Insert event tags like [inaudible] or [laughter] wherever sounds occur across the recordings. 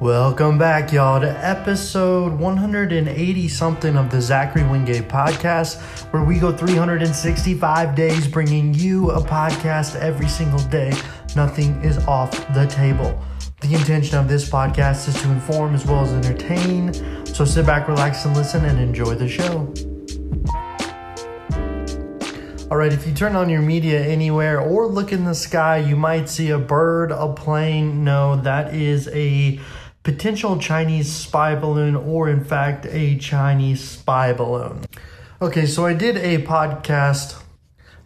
Welcome back, y'all, to episode 180 something of the Zachary Wingate podcast, where we go 365 days bringing you a podcast every single day. Nothing is off the table. The intention of this podcast is to inform as well as entertain. So sit back, relax, and listen and enjoy the show. All right, if you turn on your media anywhere or look in the sky, you might see a bird, a plane. No, that is a potential Chinese spy balloon or, in fact, a Chinese spy balloon. Okay, so I did a podcast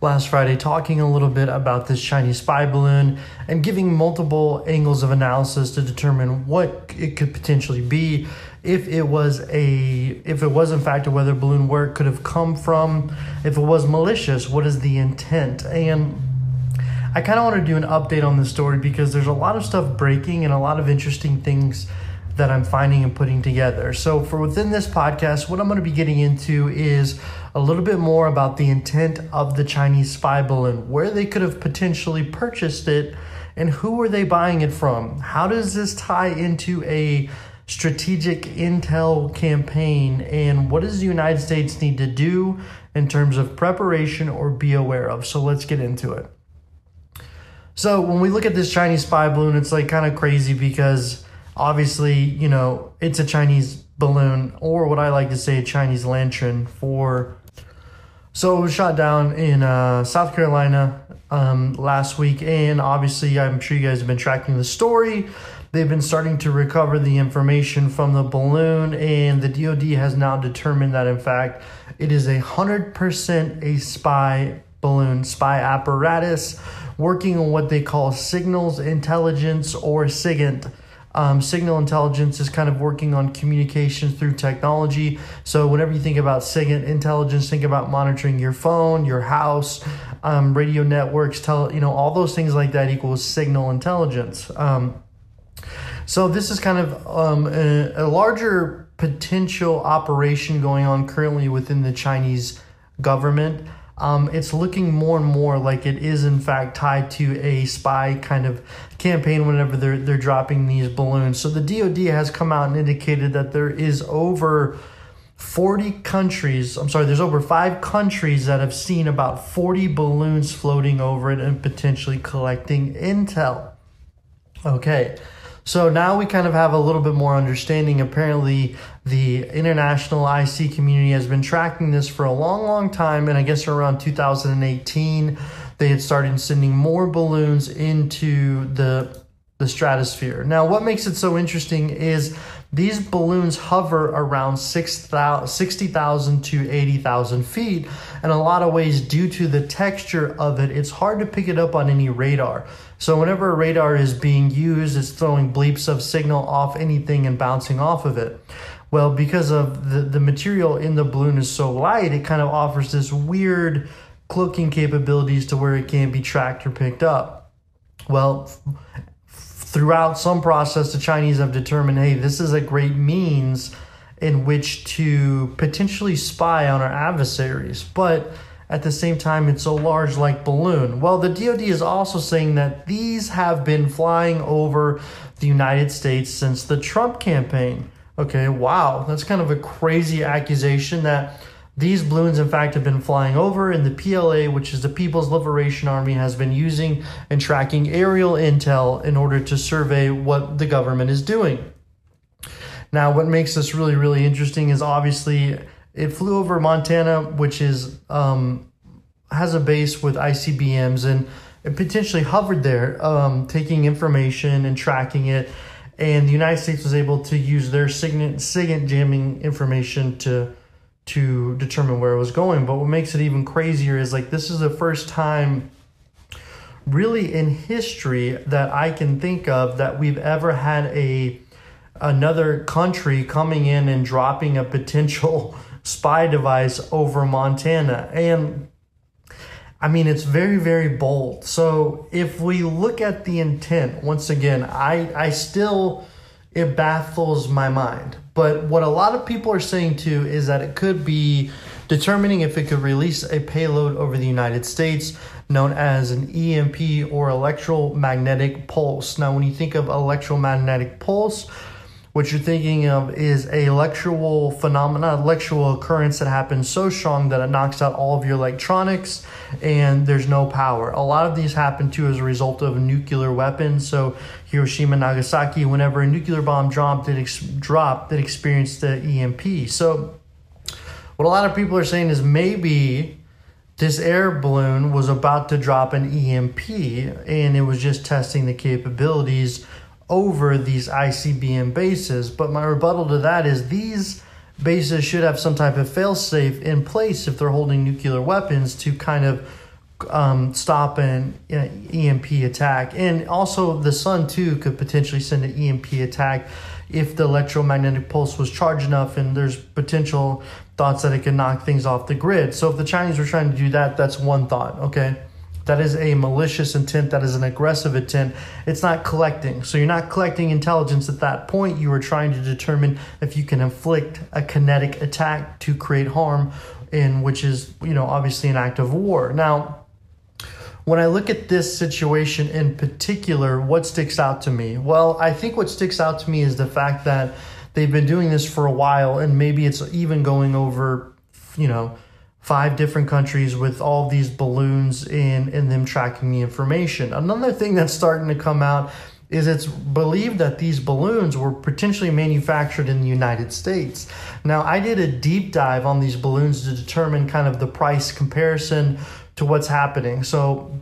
last Friday talking a little bit about this Chinese spy balloon and giving multiple angles of analysis to determine what it could potentially be. If it was a if it was in fact a weather balloon where it could have come from. If it was malicious what is the intent? And I kind of want to do an update on this story because there's a lot of stuff breaking and a lot of interesting things that I'm finding and putting together. So, for within this podcast, what I'm going to be getting into is a little bit more about the intent of the Chinese spy balloon, where they could have potentially purchased it, and who were they buying it from? How does this tie into a strategic intel campaign, and what does the United States need to do in terms of preparation or be aware of? So, let's get into it. So when we look at this Chinese spy balloon, it's like kind of crazy because obviously, you know, it's a Chinese balloon or what I like to say a Chinese lantern for so it was shot down in uh, South Carolina um, last week, and obviously, I'm sure you guys have been tracking the story. They've been starting to recover the information from the balloon, and the DoD has now determined that, in fact, it is a hundred percent a spy balloon, spy apparatus working on what they call signals intelligence or SIGINT. Um, signal intelligence is kind of working on communication through technology. So, whenever you think about SIGINT intelligence, think about monitoring your phone, your house, um, radio networks, tell you know all those things like that equals signal intelligence. Um, so, this is kind of um, a, a larger potential operation going on currently within the Chinese government um, it's looking more and more like it is in fact tied to a spy kind of campaign whenever they're they're dropping these balloons. So the DoD has come out and indicated that there is over 40 countries, I'm sorry, there's over 5 countries that have seen about 40 balloons floating over it and potentially collecting intel. Okay. So now we kind of have a little bit more understanding. Apparently, the international IC community has been tracking this for a long, long time. And I guess around 2018, they had started sending more balloons into the the stratosphere. Now, what makes it so interesting is these balloons hover around 60,000 to 80,000 feet. And a lot of ways, due to the texture of it, it's hard to pick it up on any radar. So, whenever a radar is being used, it's throwing bleeps of signal off anything and bouncing off of it. Well, because of the, the material in the balloon is so light, it kind of offers this weird cloaking capabilities to where it can't be tracked or picked up. Well, throughout some process, the Chinese have determined hey, this is a great means in which to potentially spy on our adversaries. But at the same time, it's a large like balloon. Well, the DoD is also saying that these have been flying over the United States since the Trump campaign. Okay, wow, that's kind of a crazy accusation that these balloons, in fact, have been flying over, and the PLA, which is the People's Liberation Army, has been using and tracking aerial intel in order to survey what the government is doing. Now, what makes this really, really interesting is obviously it flew over Montana, which is um, has a base with ICBMs, and it potentially hovered there, um, taking information and tracking it. And the United States was able to use their SIGINT, SIGINT jamming information to to determine where it was going. But what makes it even crazier is like this is the first time really in history that I can think of that we've ever had a another country coming in and dropping a potential [laughs] spy device over Montana. And I mean, it's very, very bold. So if we look at the intent, once again, I, I still, it baffles my mind. But what a lot of people are saying too is that it could be determining if it could release a payload over the United States known as an EMP or electromagnetic pulse. Now, when you think of electromagnetic pulse, what you're thinking of is a electrical phenomena, electrical occurrence that happens so strong that it knocks out all of your electronics and there's no power. A lot of these happen too as a result of nuclear weapons. So Hiroshima, Nagasaki, whenever a nuclear bomb dropped, it ex- dropped, it experienced the EMP. So what a lot of people are saying is maybe this air balloon was about to drop an EMP and it was just testing the capabilities over these ICBM bases. But my rebuttal to that is these bases should have some type of failsafe in place if they're holding nuclear weapons to kind of um, stop an EMP attack. And also, the sun too could potentially send an EMP attack if the electromagnetic pulse was charged enough, and there's potential thoughts that it could knock things off the grid. So, if the Chinese were trying to do that, that's one thought, okay? That is a malicious intent. That is an aggressive intent. It's not collecting. So you're not collecting intelligence at that point. You are trying to determine if you can inflict a kinetic attack to create harm, in which is you know obviously an act of war. Now, when I look at this situation in particular, what sticks out to me? Well, I think what sticks out to me is the fact that they've been doing this for a while, and maybe it's even going over, you know five different countries with all these balloons in and them tracking the information. Another thing that's starting to come out is it's believed that these balloons were potentially manufactured in the United States. Now, I did a deep dive on these balloons to determine kind of the price comparison to what's happening. So,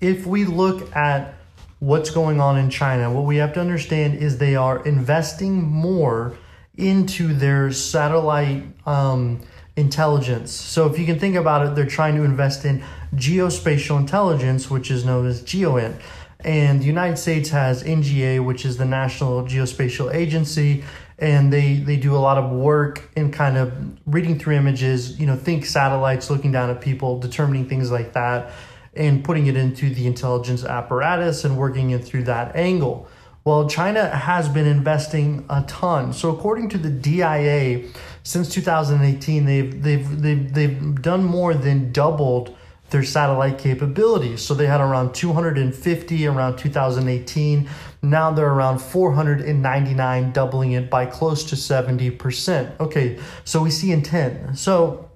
if we look at what's going on in China, what we have to understand is they are investing more into their satellite um, intelligence. So if you can think about it, they're trying to invest in geospatial intelligence, which is known as GEOINT. And the United States has NGA, which is the National Geospatial Agency, and they they do a lot of work in kind of reading through images, you know, think satellites looking down at people, determining things like that, and putting it into the intelligence apparatus and working it through that angle. Well, China has been investing a ton. So according to the DIA, since 2018, they've they've they've they've done more than doubled their satellite capabilities. So they had around 250 around 2018. Now they're around 499, doubling it by close to 70%. Okay, so we see intent. So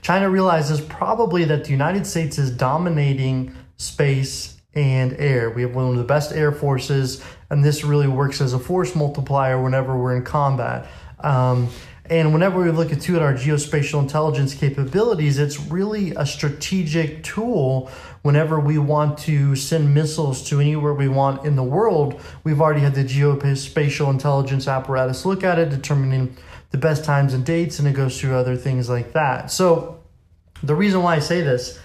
China realizes probably that the United States is dominating space and air. We have one of the best air forces, and this really works as a force multiplier whenever we're in combat. Um, and whenever we look at, too, at our geospatial intelligence capabilities, it's really a strategic tool whenever we want to send missiles to anywhere we want in the world. We've already had the geospatial intelligence apparatus look at it, determining the best times and dates, and it goes through other things like that. So, the reason why I say this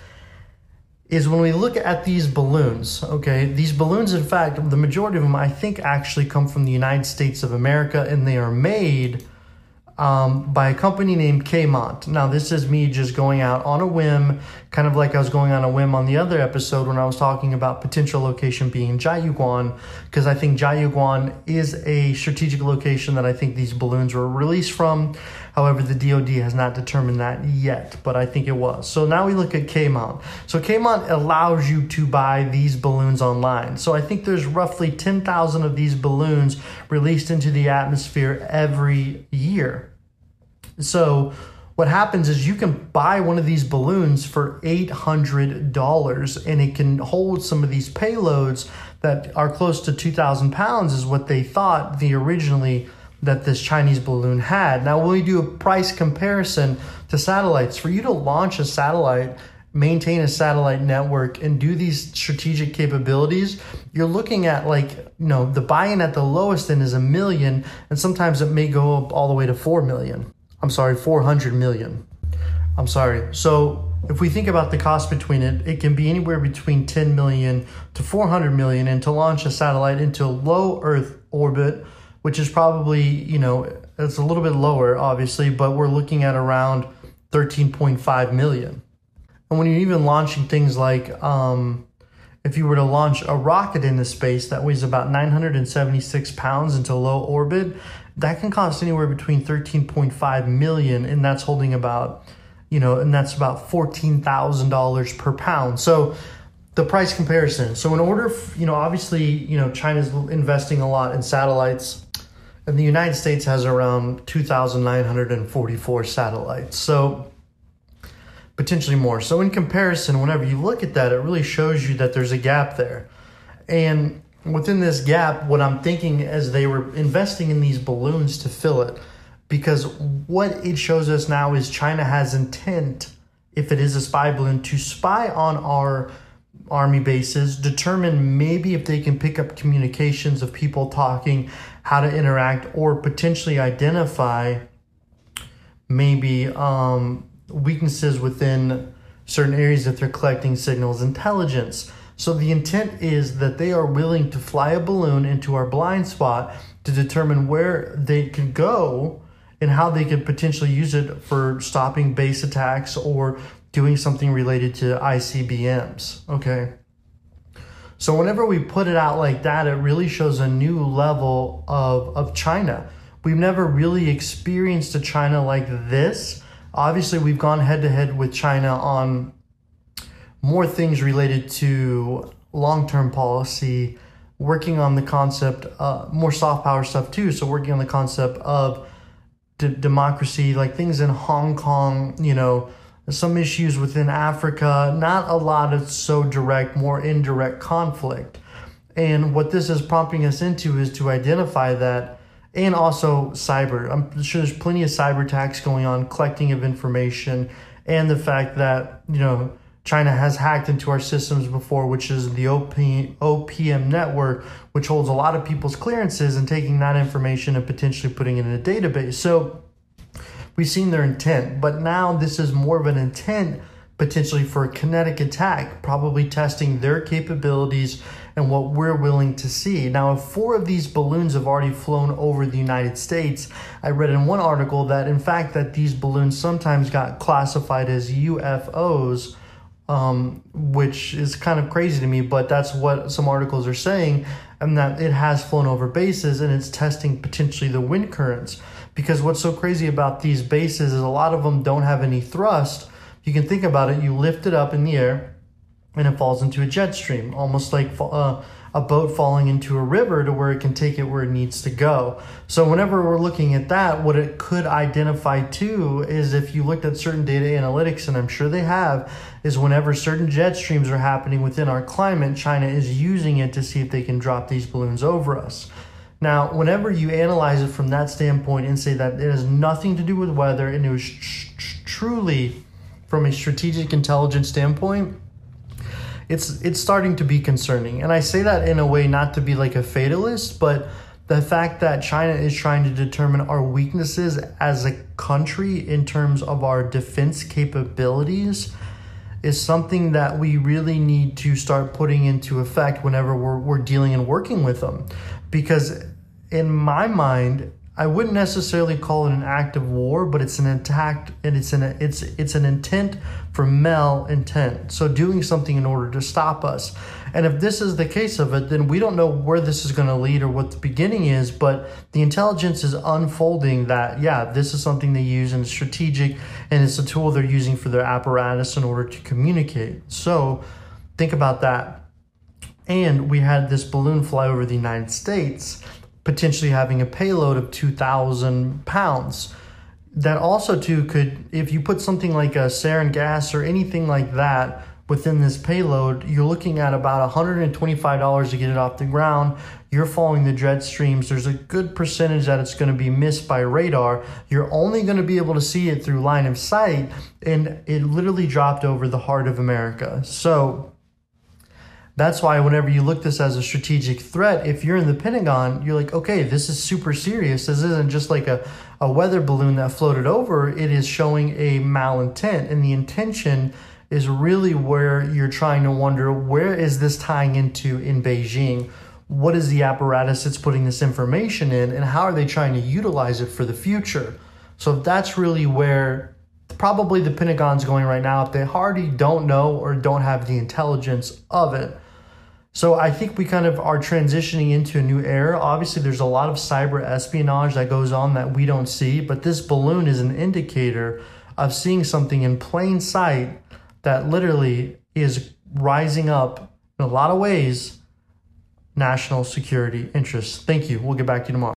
is when we look at these balloons, okay, these balloons, in fact, the majority of them I think actually come from the United States of America and they are made um, by a company named Kaymont. Now, this is me just going out on a whim, kind of like I was going on a whim on the other episode when I was talking about potential location being Jiayuguan, because I think Jiayuguan is a strategic location that I think these balloons were released from. However, the DoD has not determined that yet, but I think it was. So now we look at Kaymont. So Kaymont allows you to buy these balloons online. So I think there's roughly 10,000 of these balloons released into the atmosphere every year. So what happens is you can buy one of these balloons for $800 and it can hold some of these payloads that are close to 2,000 pounds, is what they thought the originally that this Chinese balloon had. Now, when we do a price comparison to satellites, for you to launch a satellite, maintain a satellite network, and do these strategic capabilities, you're looking at like, you know, the buy in at the lowest end is a million, and sometimes it may go up all the way to 4 million. I'm sorry, 400 million. I'm sorry. So, if we think about the cost between it, it can be anywhere between 10 million to 400 million. And to launch a satellite into low Earth orbit, which is probably, you know, it's a little bit lower, obviously, but we're looking at around 13.5 million. And when you're even launching things like, um, if you were to launch a rocket into space that weighs about 976 pounds into low orbit, that can cost anywhere between 13.5 million, and that's holding about, you know, and that's about $14,000 per pound. So the price comparison. So in order, you know, obviously, you know, China's investing a lot in satellites and the United States has around 2,944 satellites. So potentially more. So in comparison, whenever you look at that, it really shows you that there's a gap there. And within this gap, what I'm thinking as they were investing in these balloons to fill it, because what it shows us now is China has intent, if it is a spy balloon, to spy on our army bases, determine maybe if they can pick up communications of people talking, how to interact, or potentially identify maybe um, weaknesses within certain areas if they're collecting signals intelligence. So the intent is that they are willing to fly a balloon into our blind spot to determine where they can go and how they could potentially use it for stopping base attacks or doing something related to ICBMs. Okay. So whenever we put it out like that, it really shows a new level of, of China. We've never really experienced a China like this. Obviously, we've gone head to head with China on more things related to long term policy, working on the concept, uh, more soft power stuff too. So, working on the concept of d- democracy, like things in Hong Kong, you know, some issues within Africa, not a lot of so direct, more indirect conflict. And what this is prompting us into is to identify that and also cyber. I'm sure there's plenty of cyber attacks going on, collecting of information, and the fact that, you know, China has hacked into our systems before, which is the OP, OPM network, which holds a lot of people's clearances and taking that information and potentially putting it in a database. So we've seen their intent, but now this is more of an intent potentially for a kinetic attack, probably testing their capabilities and what we're willing to see. Now, if four of these balloons have already flown over the United States, I read in one article that in fact that these balloons sometimes got classified as UFOs um, which is kind of crazy to me, but that's what some articles are saying, and that it has flown over bases and it's testing potentially the wind currents. Because what's so crazy about these bases is a lot of them don't have any thrust. You can think about it, you lift it up in the air and it falls into a jet stream, almost like uh, a boat falling into a river to where it can take it where it needs to go. So whenever we're looking at that, what it could identify too is if you looked at certain data analytics, and I'm sure they have, is whenever certain jet streams are happening within our climate, China is using it to see if they can drop these balloons over us. Now, whenever you analyze it from that standpoint and say that it has nothing to do with weather and it was tr- tr- truly from a strategic intelligence standpoint, it's it's starting to be concerning. And I say that in a way not to be like a fatalist, but the fact that China is trying to determine our weaknesses as a country in terms of our defense capabilities is something that we really need to start putting into effect whenever we're, we're dealing and working with them. Because in my mind, I wouldn't necessarily call it an act of war, but it's an attack and it's an it's it's an intent for mal intent. So doing something in order to stop us. And if this is the case of it, then we don't know where this is going to lead or what the beginning is, but the intelligence is unfolding that yeah, this is something they use and strategic and it's a tool they're using for their apparatus in order to communicate. So think about that. And we had this balloon fly over the United States potentially having a payload of 2,000 pounds. That also, too, could, if you put something like a sarin gas or anything like that within this payload, you're looking at about $125 to get it off the ground. You're following the jet streams. There's a good percentage that it's going to be missed by radar. You're only going to be able to see it through line of sight, and it literally dropped over the heart of America. So, that's why whenever you look this as a strategic threat, if you're in the Pentagon, you're like, okay, this is super serious. This isn't just like a, a weather balloon that floated over. It is showing a malintent. And the intention is really where you're trying to wonder where is this tying into in Beijing? What is the apparatus that's putting this information in? And how are they trying to utilize it for the future? So that's really where probably the Pentagon's going right now if they already don't know or don't have the intelligence of it. So I think we kind of are transitioning into a new era. Obviously, there's a lot of cyber espionage that goes on that we don't see, but this balloon is an indicator of seeing something in plain sight that literally is rising up in a lot of ways national security interests. Thank you. We'll get back to you tomorrow.